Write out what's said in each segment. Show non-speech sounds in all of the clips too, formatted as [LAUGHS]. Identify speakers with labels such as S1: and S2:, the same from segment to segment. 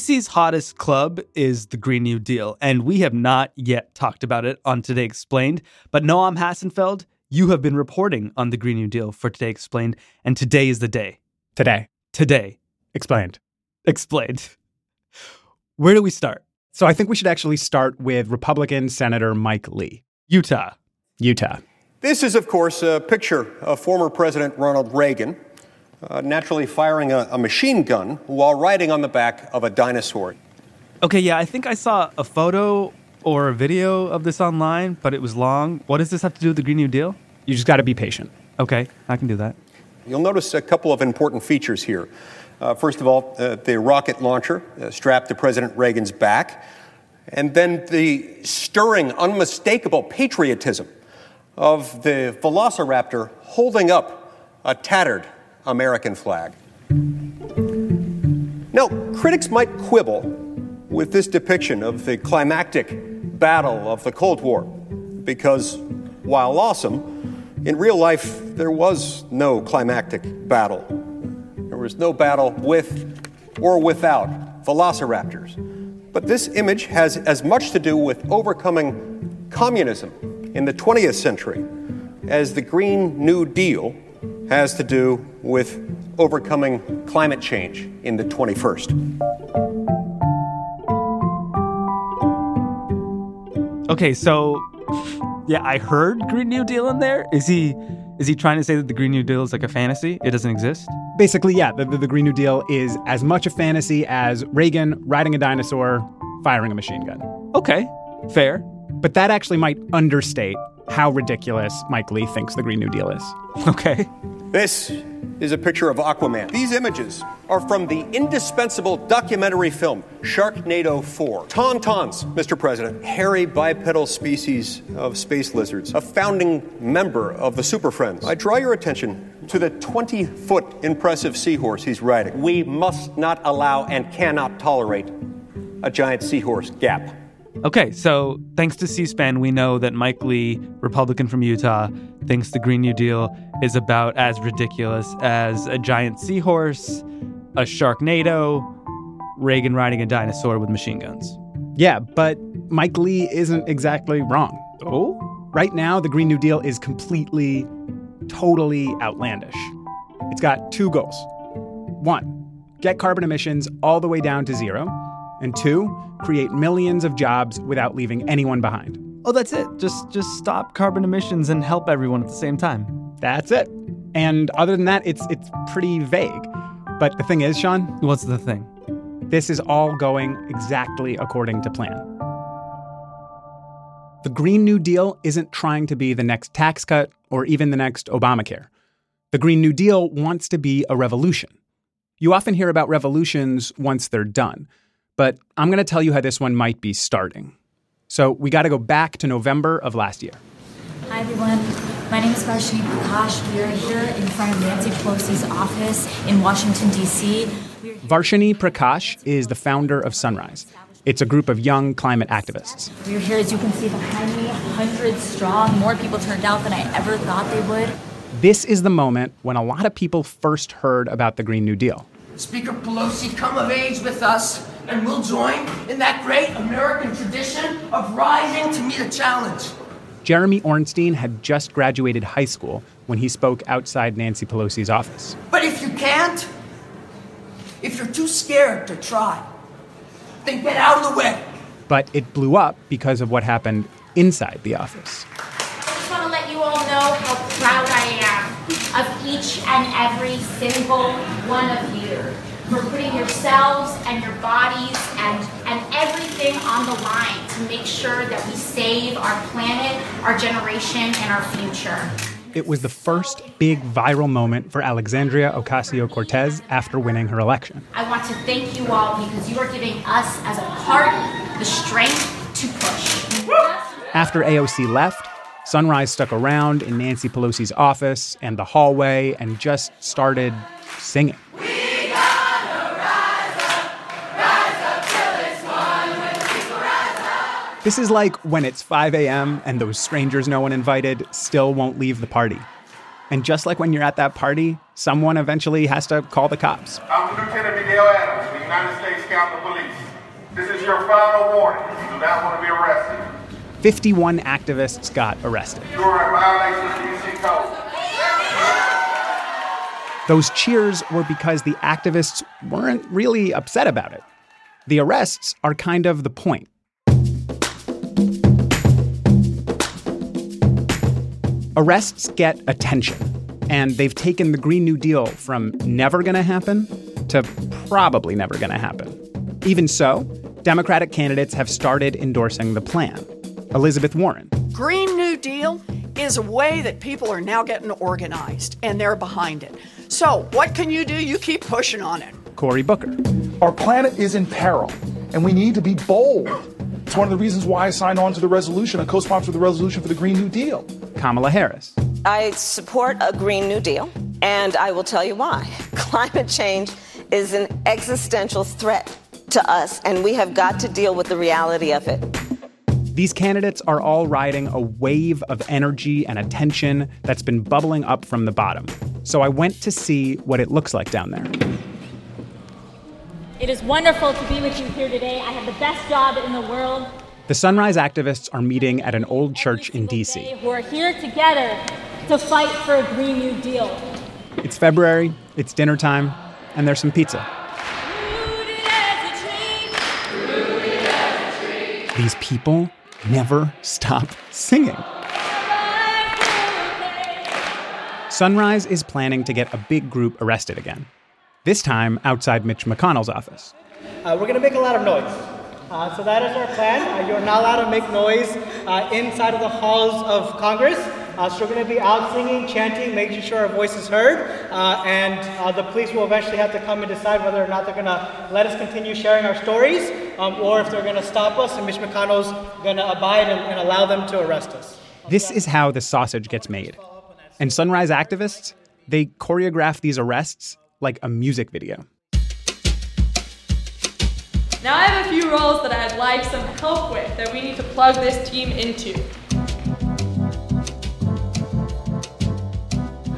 S1: DC's hottest club is the Green New Deal, and we have not yet talked about it on Today Explained. But Noam Hassenfeld, you have been reporting on the Green New Deal for Today Explained, and today is the day.
S2: Today.
S1: Today.
S2: Explained.
S1: Explained. Where do we start?
S2: So I think we should actually start with Republican Senator Mike Lee,
S1: Utah.
S2: Utah.
S3: This is, of course, a picture of former President Ronald Reagan uh, naturally firing a, a machine gun while riding on the back of a dinosaur.
S1: Okay, yeah, I think I saw a photo or a video of this online, but it was long. What does this have to do with the Green New Deal?
S2: You just got to be patient.
S1: Okay, I can do that.
S3: You'll notice a couple of important features here. Uh, first of all, uh, the rocket launcher uh, strapped to President Reagan's back, and then the stirring, unmistakable patriotism of the velociraptor holding up a tattered American flag. Now, critics might quibble with this depiction of the climactic battle of the Cold War, because while awesome, in real life there was no climactic battle. There was no battle with or without velociraptors. But this image has as much to do with overcoming communism in the 20th century as the Green New Deal has to do with overcoming climate change in the 21st.
S1: Okay, so yeah, I heard Green New Deal in there. Is he is he trying to say that the Green New Deal is like a fantasy? It doesn't exist?
S2: Basically, yeah, the, the, the Green New Deal is as much a fantasy as Reagan riding a dinosaur, firing a machine gun.
S1: Okay, fair.
S2: But that actually might understate how ridiculous Mike Lee thinks the Green New Deal is.
S1: Okay.
S3: This is a picture of Aquaman. These images are from the indispensable documentary film Sharknado 4. Tauntauns, Mr. President, hairy bipedal species of space lizards, a founding member of the Super Friends. I draw your attention to the 20 foot impressive seahorse he's riding. We must not allow and cannot tolerate a giant seahorse gap.
S1: Okay, so thanks to C SPAN, we know that Mike Lee, Republican from Utah, thinks the Green New Deal is about as ridiculous as a giant seahorse, a Sharknado, Reagan riding a dinosaur with machine guns.
S2: Yeah, but Mike Lee isn't exactly wrong.
S1: Oh?
S2: Right now, the Green New Deal is completely, totally outlandish. It's got two goals one, get carbon emissions all the way down to zero, and two, create millions of jobs without leaving anyone behind.
S1: Oh, that's it. Just just stop carbon emissions and help everyone at the same time.
S2: That's it. And other than that, it's it's pretty vague. But the thing is, Sean,
S1: What's the thing?
S2: this is all going exactly according to plan. The Green New Deal isn't trying to be the next tax cut or even the next Obamacare. The Green New Deal wants to be a revolution. You often hear about revolutions once they're done, but I'm going to tell you how this one might be starting. So we got to go back to November of last year.
S4: Hi, everyone. My name is Varshini Prakash. We are here in front of Nancy Pelosi's office in Washington, D.C. We are here-
S2: Varshini Prakash is the founder of Sunrise. It's a group of young climate activists.
S4: We are here, as you can see behind me, hundreds strong. More people turned out than I ever thought they would.
S2: This is the moment when a lot of people first heard about the Green New Deal.
S5: Speaker Pelosi, come of age with us, and we'll join in that great American tradition of rising to meet a challenge.
S2: Jeremy Ornstein had just graduated high school when he spoke outside Nancy Pelosi's office.
S5: But if you can't, if you're too scared to try, then get out of the way.
S2: But it blew up because of what happened inside the office.
S6: I just want to let you all know how proud I am of each and every single one of you for putting yourselves and your bodies and, and everything on the line to make sure that we save our planet, our generation, and our future.
S2: It was the first big viral moment for Alexandria Ocasio Cortez after winning her election.
S6: I want to thank you all because you are giving us as a party the strength to push.
S2: After AOC left, Sunrise stuck around in Nancy Pelosi's office and the hallway and just started singing. This is like when it's 5 a.m. and those strangers no one invited still won't leave the party. And just like when you're at that party, someone eventually has to call the cops.
S7: I'm Lieutenant Miguel Adams, the United States Capitol Police. This is your final warning. You do not want to be arrested.
S2: 51 activists got arrested.
S7: You are in violation of the DC code.
S2: Those cheers were because the activists weren't really upset about it. The arrests are kind of the point. Arrests get attention, and they've taken the Green New Deal from never gonna happen to probably never gonna happen. Even so, Democratic candidates have started endorsing the plan. Elizabeth Warren.
S8: Green New Deal is a way that people are now getting organized, and they're behind it. So, what can you do? You keep pushing on it.
S2: Cory Booker.
S9: Our planet is in peril, and we need to be bold. It's one of the reasons why I signed on to the resolution, a co sponsored the resolution for the Green New Deal.
S2: Kamala Harris.
S10: I support a Green New Deal, and I will tell you why. [LAUGHS] Climate change is an existential threat to us, and we have got to deal with the reality of it.
S2: These candidates are all riding a wave of energy and attention that's been bubbling up from the bottom. So I went to see what it looks like down there.
S11: It is wonderful to be with you here today. I have the best job in the world.
S2: The Sunrise activists are meeting at an old church in DC.
S11: Who are here together to fight for a Green New Deal.
S2: It's February, it's dinner time, and there's some pizza. These people never stop singing. Sunrise is planning to get a big group arrested again, this time outside Mitch McConnell's office.
S12: Uh, we're going to make a lot of noise. Uh, so that is our plan. Uh, you're not allowed to make noise uh, inside of the halls of Congress. Uh, so we're going to be out singing, chanting, making sure our voice is heard. Uh, and the police will eventually have to come and decide whether or not they're going to let us continue sharing our stories um, or if they're going to stop us and Mitch McConnell's going to abide and, and allow them to arrest us.
S2: This is how the sausage gets made. And Sunrise activists, they choreograph these arrests like a music video.
S13: Now I have a few roles that I'd like some help with that we need to plug this team into.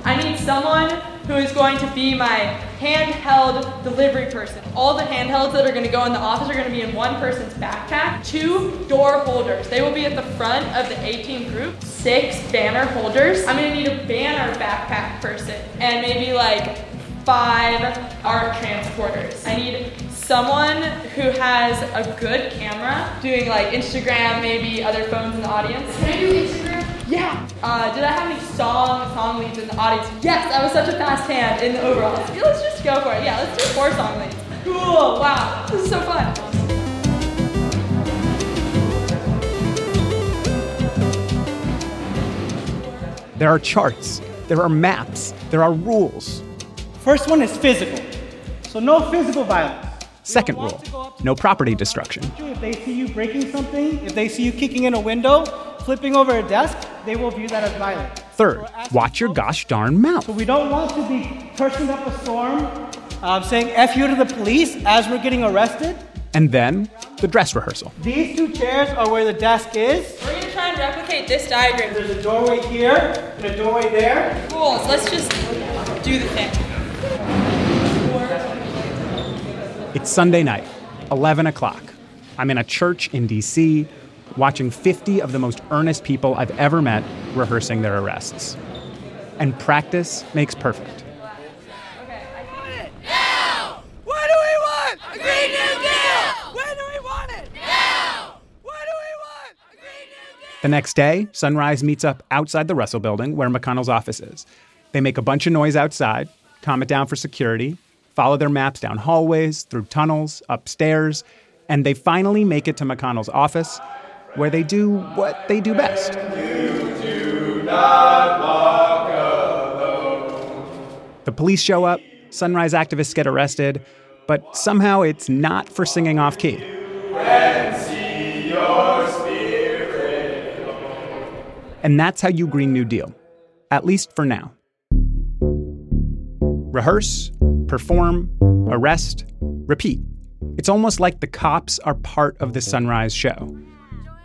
S13: I need someone who is going to be my handheld delivery person. All the handhelds that are going to go in the office are going to be in one person's backpack. Two door holders. They will be at the front of the 18 group. Six banner holders. I'm going to need a banner backpack person and maybe like five art transporters. I need someone who has a good camera doing like Instagram, maybe other phones in the audience.
S6: Can I do Instagram?
S13: Yeah. Uh, did I have any song song leads in the audience? Yes, I was such a fast hand in the overall. Let's just go for it. Yeah, let's do four song leads. Cool. Wow, this is so fun.
S2: There are charts, there are maps, there are rules.
S12: First one is physical. So no physical violence.
S2: Second rule no property destruction.
S12: If they see you breaking something, if they see you kicking in a window, flipping over a desk, they will view that as violent.
S2: Third, watch your gosh darn mouth.
S12: So we don't want to be pushing up a storm, um, saying F you to the police as we're getting arrested.
S2: And then the dress rehearsal.
S12: These two chairs are where the desk is.
S13: We're gonna try and replicate this diagram.
S12: There's a doorway here and a doorway there.
S13: Cool, so let's just do the thing.
S2: It's Sunday night, 11 o'clock. I'm in a church in DC, watching 50 of the most earnest people I've ever met rehearsing their arrests. And practice makes perfect.
S14: Now! What do we want? A Green New Deal! When do we want it? Now! What do we want? A Green New Deal!
S2: The next day, Sunrise meets up outside the Russell building where McConnell's office is. They make a bunch of noise outside, calm it down for security, follow their maps down hallways, through tunnels, upstairs, and they finally make it to McConnell's office, where they do what they do best.
S7: Do
S2: the police show up, Sunrise activists get arrested, but somehow it's not for singing off key. And that's how you Green New Deal, at least for now. Rehearse, perform, arrest, repeat. It's almost like the cops are part of the Sunrise show.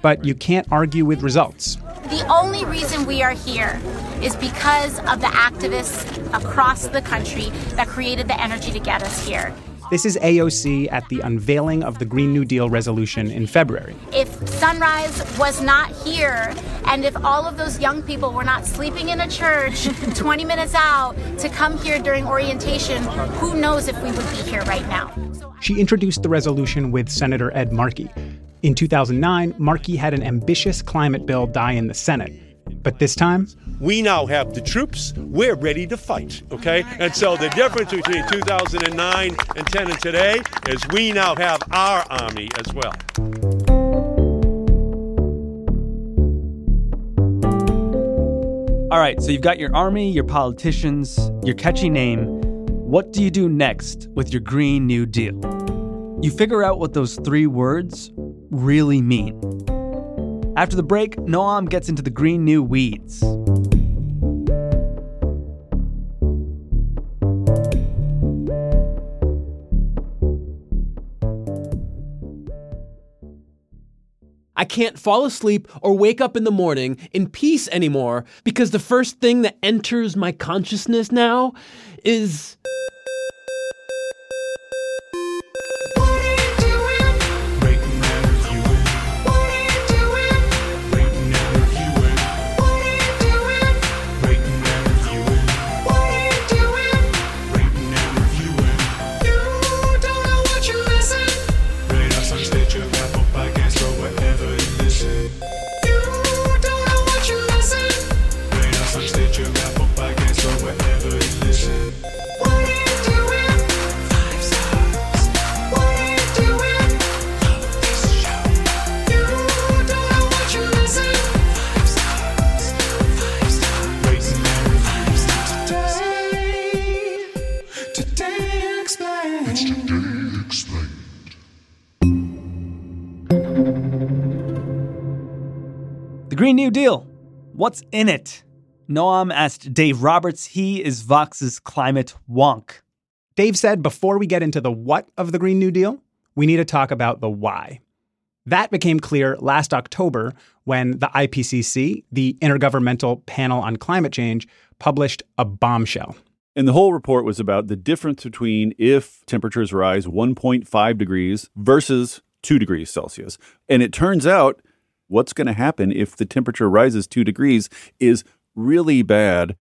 S2: But you can't argue with results.
S6: The only reason we are here is because of the activists across the country that created the energy to get us here.
S2: This is AOC at the unveiling of the Green New Deal resolution in February.
S6: If sunrise was not here, and if all of those young people were not sleeping in a church [LAUGHS] 20 minutes out to come here during orientation, who knows if we would be here right now?
S2: She introduced the resolution with Senator Ed Markey. In 2009, Markey had an ambitious climate bill die in the Senate. But this time,
S15: we now have the troops. We're ready to fight, okay? And so the difference between 2009 and 10 and today is we now have our army as well.
S1: All right, so you've got your army, your politicians, your catchy name. What do you do next with your Green New Deal? You figure out what those three words really mean. After the break, Noam gets into the green new weeds.
S16: I can't fall asleep or wake up in the morning in peace anymore because the first thing that enters my consciousness now is.
S1: The Green New Deal. What's in it? Noam asked Dave Roberts. He is Vox's climate wonk.
S2: Dave said before we get into the what of the Green New Deal, we need to talk about the why. That became clear last October when the IPCC, the Intergovernmental Panel on Climate Change, published a bombshell.
S17: And the whole report was about the difference between if temperatures rise 1.5 degrees versus 2 degrees Celsius. And it turns out what's going to happen if the temperature rises 2 degrees is really bad.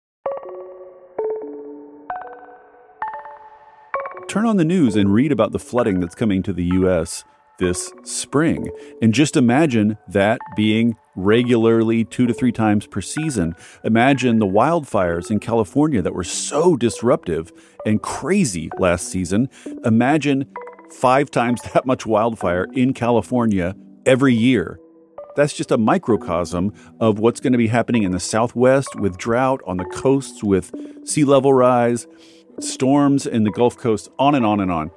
S17: Turn on the news and read about the flooding that's coming to the U.S. this spring. And just imagine that being regularly two to three times per season. Imagine the wildfires in California that were so disruptive and crazy last season. Imagine five times [LAUGHS] that much wildfire in California every year. That's just a microcosm of what's going to be happening in the Southwest with drought, on the coasts with sea level rise, storms in the Gulf Coast, on and on and on.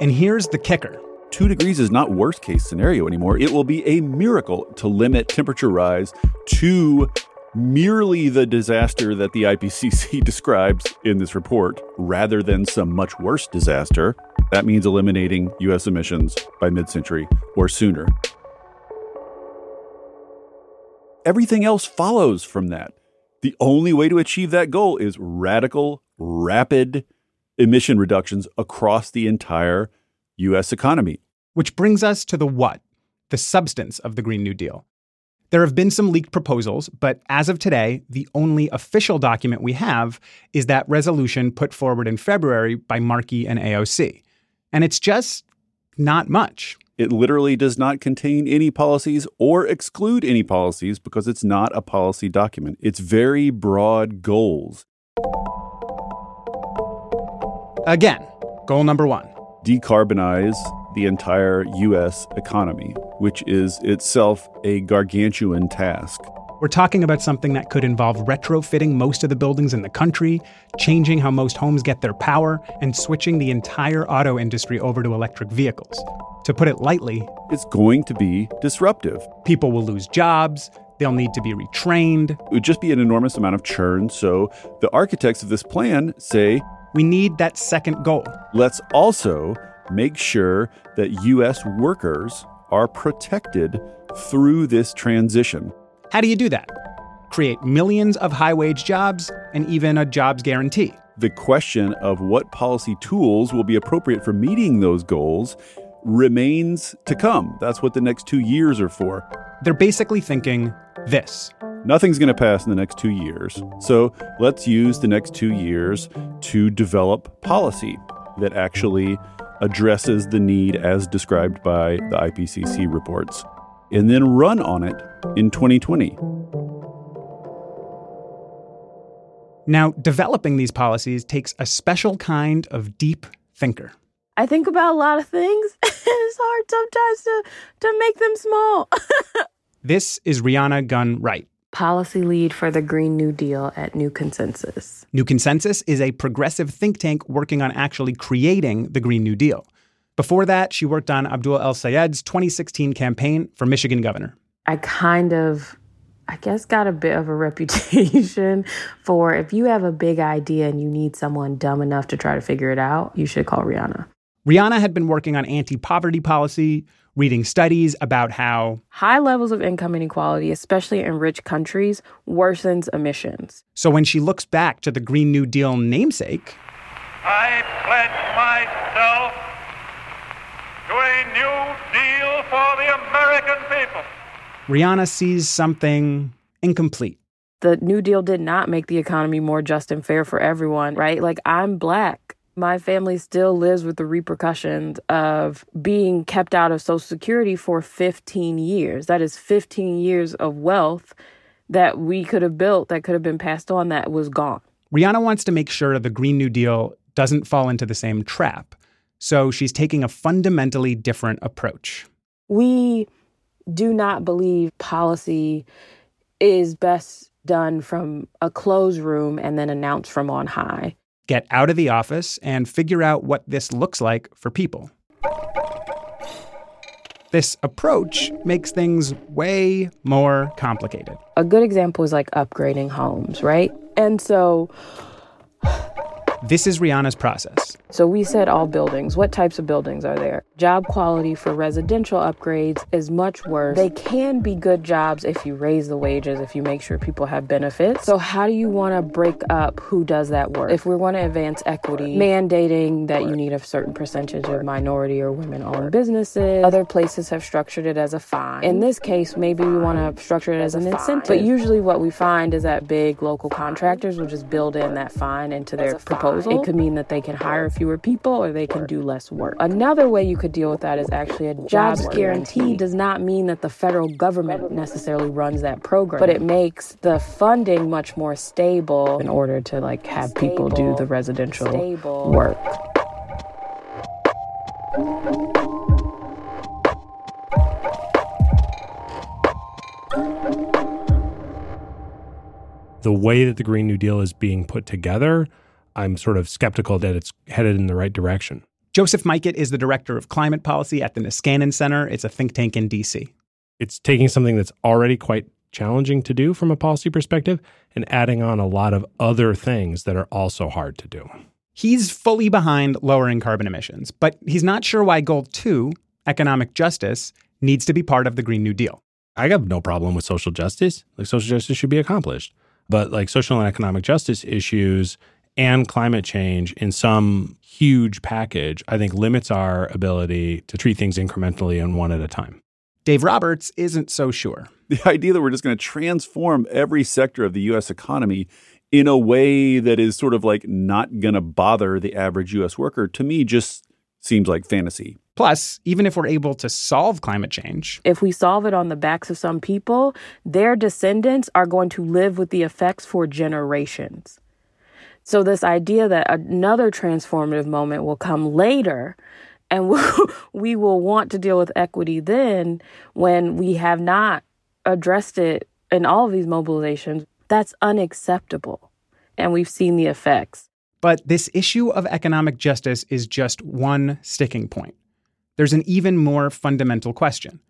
S2: And here's the kicker
S17: two degrees is not worst case scenario anymore. It will be a miracle to limit temperature rise to merely the disaster that the IPCC [LAUGHS] describes in this report, rather than some much worse disaster. That means eliminating U.S. emissions by mid century or sooner. Everything else follows from that. The only way to achieve that goal is radical, rapid emission reductions across the entire U.S. economy.
S2: Which brings us to the what, the substance of the Green New Deal. There have been some leaked proposals, but as of today, the only official document we have is that resolution put forward in February by Markey and AOC. And it's just not much.
S17: It literally does not contain any policies or exclude any policies because it's not a policy document. It's very broad goals.
S2: Again, goal number one
S17: decarbonize the entire U.S. economy, which is itself a gargantuan task.
S2: We're talking about something that could involve retrofitting most of the buildings in the country, changing how most homes get their power, and switching the entire auto industry over to electric vehicles. To put it lightly,
S17: it's going to be disruptive.
S2: People will lose jobs, they'll need to be retrained.
S17: It would just be an enormous amount of churn. So the architects of this plan say
S2: we need that second goal.
S17: Let's also make sure that U.S. workers are protected through this transition.
S2: How do you do that? Create millions of high wage jobs and even a jobs guarantee.
S17: the question of what policy tools will be appropriate for meeting those goals remains to come. That's what the next two years are for.
S2: They're basically thinking this
S17: Nothing's going to pass in the next two years. So let's use the next two years to develop policy that actually addresses the need as described by the IPCC reports, and then run on it in 2020.
S2: Now, developing these policies takes a special kind of deep thinker.
S18: I think about a lot of things. [LAUGHS] it's hard sometimes to, to make them small. [LAUGHS]
S2: this is Rhiana Gunn Wright.
S18: Policy lead for the Green New Deal at New Consensus.
S2: New Consensus is a progressive think tank working on actually creating the Green New Deal. Before that, she worked on Abdul El Sayed's 2016 campaign for Michigan governor.
S18: I kind of I guess, got a bit of a [LAUGHS] reputation for if you have a big idea and you need someone dumb enough to try to figure it out, you should call Rhiana.
S2: Rhiana had been working on anti poverty policy, reading studies about how
S18: high levels of income inequality, especially in rich countries, worsens emissions.
S2: So when she looks back to the Green New Deal namesake,
S7: I pledge myself to a new deal for the American people.
S2: Rhiana sees something incomplete.
S18: The New Deal did not make the economy more just and fair for everyone, right? Like, I'm black. My family still lives with the repercussions of being kept out of Social Security for 15 years. That is 15 years of wealth that we could have built, that could have been passed on, that was gone.
S2: Rhiana wants to make sure the Green New Deal doesn't fall into the same trap. So she's taking a fundamentally different approach.
S18: We do not believe policy is best done from a closed room and then announced from on high.
S2: Get out of the office and figure out what this looks like for people. This approach makes things way more complicated.
S18: A good example is like upgrading homes, right? And so
S2: this is Rhiana's process.
S18: So we said all buildings. What types of buildings are there? Job quality for residential upgrades is much worse. They can be good jobs if you raise the wages, if you make sure people have benefits. So how do you want to break up who does that work? If we want to advance equity, mandating that you need a certain percentage of minority or women-owned businesses. Other places have structured it as a fine. In this case, maybe we want to structure it as an incentive. But usually what we find is that big local contractors will just build in that fine into their proposal proposal. It could mean that they can hire fewer people or they can do less work. Another way you could deal with that is actually a jobs guarantee does not mean that the federal government necessarily runs that program, but it makes the funding much more stable in order to like have people do the residential work.
S19: The way that the Green New Deal is being put together I'm sort of skeptical that it's headed in the right direction.
S2: Joseph Majkut is the director of climate policy at the Niskanen Center. It's a think tank in DC.
S19: It's taking something that's already quite challenging to do from a policy perspective and adding on a lot of other things that are also hard to do.
S2: He's fully behind lowering carbon emissions, but he's not sure why goal two, economic justice, needs to be part of the Green New Deal.
S19: I have no problem with social justice. Like social justice should be accomplished. But like social and economic justice issues and climate change in some huge package, I think limits our ability to treat things incrementally and one at a time.
S2: Dave Roberts isn't so sure.
S17: The [LAUGHS] idea that we're just going to transform every sector of the U.S. economy in a way that is sort of like not going to bother the average U.S. worker, to me, just seems like fantasy.
S2: Plus, even if we're able to solve climate change,
S18: if we solve it on the backs of some people, their descendants are going to live with the effects for generations. So, this idea that another transformative moment will come later and [LAUGHS] we will want to deal with equity then when we have not addressed it in all of these mobilizations, that's unacceptable. And we've seen the effects.
S2: But this issue of economic justice is just one sticking point. There's an even more fundamental question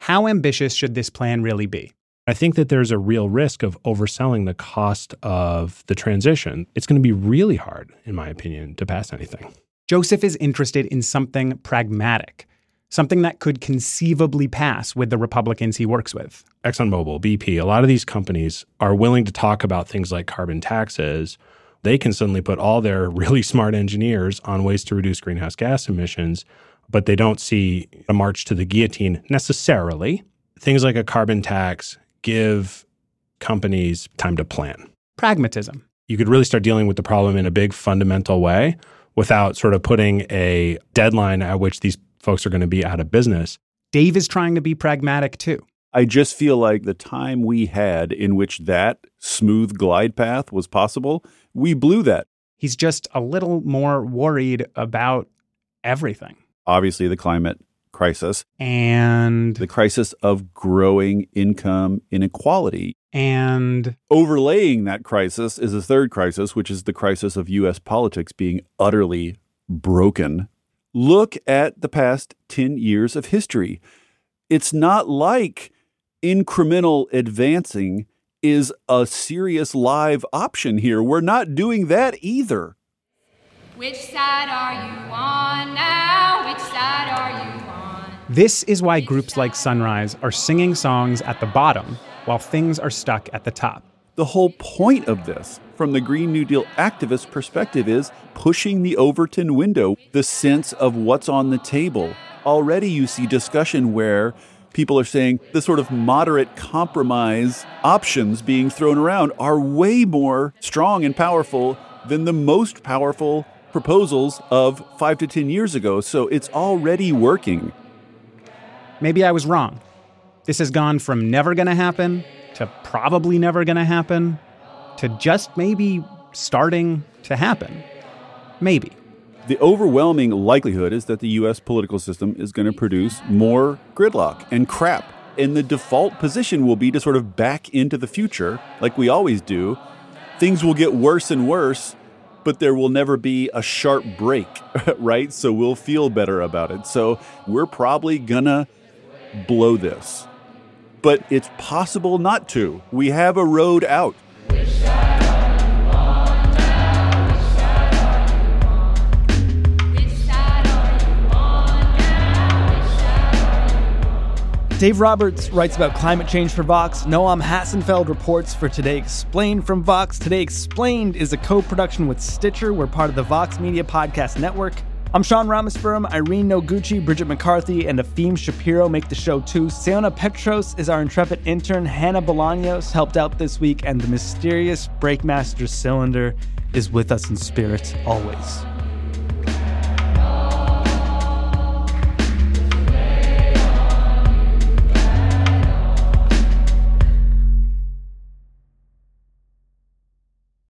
S2: How ambitious should this plan really be?
S19: I think that there's a real risk of overselling the cost of the transition. It's going to be really hard, in my opinion, to pass anything.
S2: Joseph is interested in something pragmatic, something that could conceivably pass with the Republicans he works with.
S19: ExxonMobil, BP, a lot of these companies are willing to talk about things like carbon taxes they can suddenly put all their [LAUGHS] really smart engineers on ways to reduce greenhouse gas emissions, but they don't see a march to the guillotine necessarily. Things like a carbon tax give companies time to plan.
S2: Pragmatism.
S19: You could really start dealing with the problem in a big fundamental way without sort of putting a deadline at which these folks are going to be out of business.
S2: Dave is trying to be pragmatic too.
S17: I just feel like the time we had in which that smooth glide path was possible, we blew that.
S2: He's just a little more worried about everything.
S17: Obviously, the climate crisis
S2: and
S17: the crisis of growing income inequality.
S2: And
S17: overlaying that crisis is a third crisis, which is the crisis of U.S. politics being utterly broken. Look at the past 10 years of history. It's not like incremental advancing is a serious live option here. We're not doing that either.
S20: Which side are you on now? Which side are you on?
S2: This is why groups like Sunrise are singing songs at the bottom while things are stuck at the top.
S17: The whole point of this, from the Green New Deal activist perspective, is pushing the Overton window, the sense of what's on the table. Already you see discussion where people are saying the sort of moderate compromise options being thrown around are way more strong and powerful than the most powerful proposals of five to 10 years ago. So it's already working.
S2: Maybe I was wrong. This has gone from never to happen to probably never to happen to just maybe starting to happen. Maybe.
S17: The overwhelming likelihood is that the US political system is going to produce more gridlock and crap. And the default position will be to sort of back into the future, like we always do. Things will get worse and worse, but there will never be a sharp break, [LAUGHS] right? So we'll feel better about it. So we're probably going to blow this. But it's possible not to. We have a road out.
S1: Dave Roberts writes about climate change for Vox. Noam Hassenfeld reports for Today Explained from Vox. Today Explained is a co production with Stitcher. We're part of the Vox Media Podcast Network. I'm Sean Rameswaram, Irene Noguchi, Bridget McCarthy, and Efim Shapiro make the show too. Seona Petros is our intrepid intern. Hannah Bolaños helped out this week, and the mysterious Breakmaster Cylinder is with us in spirit always.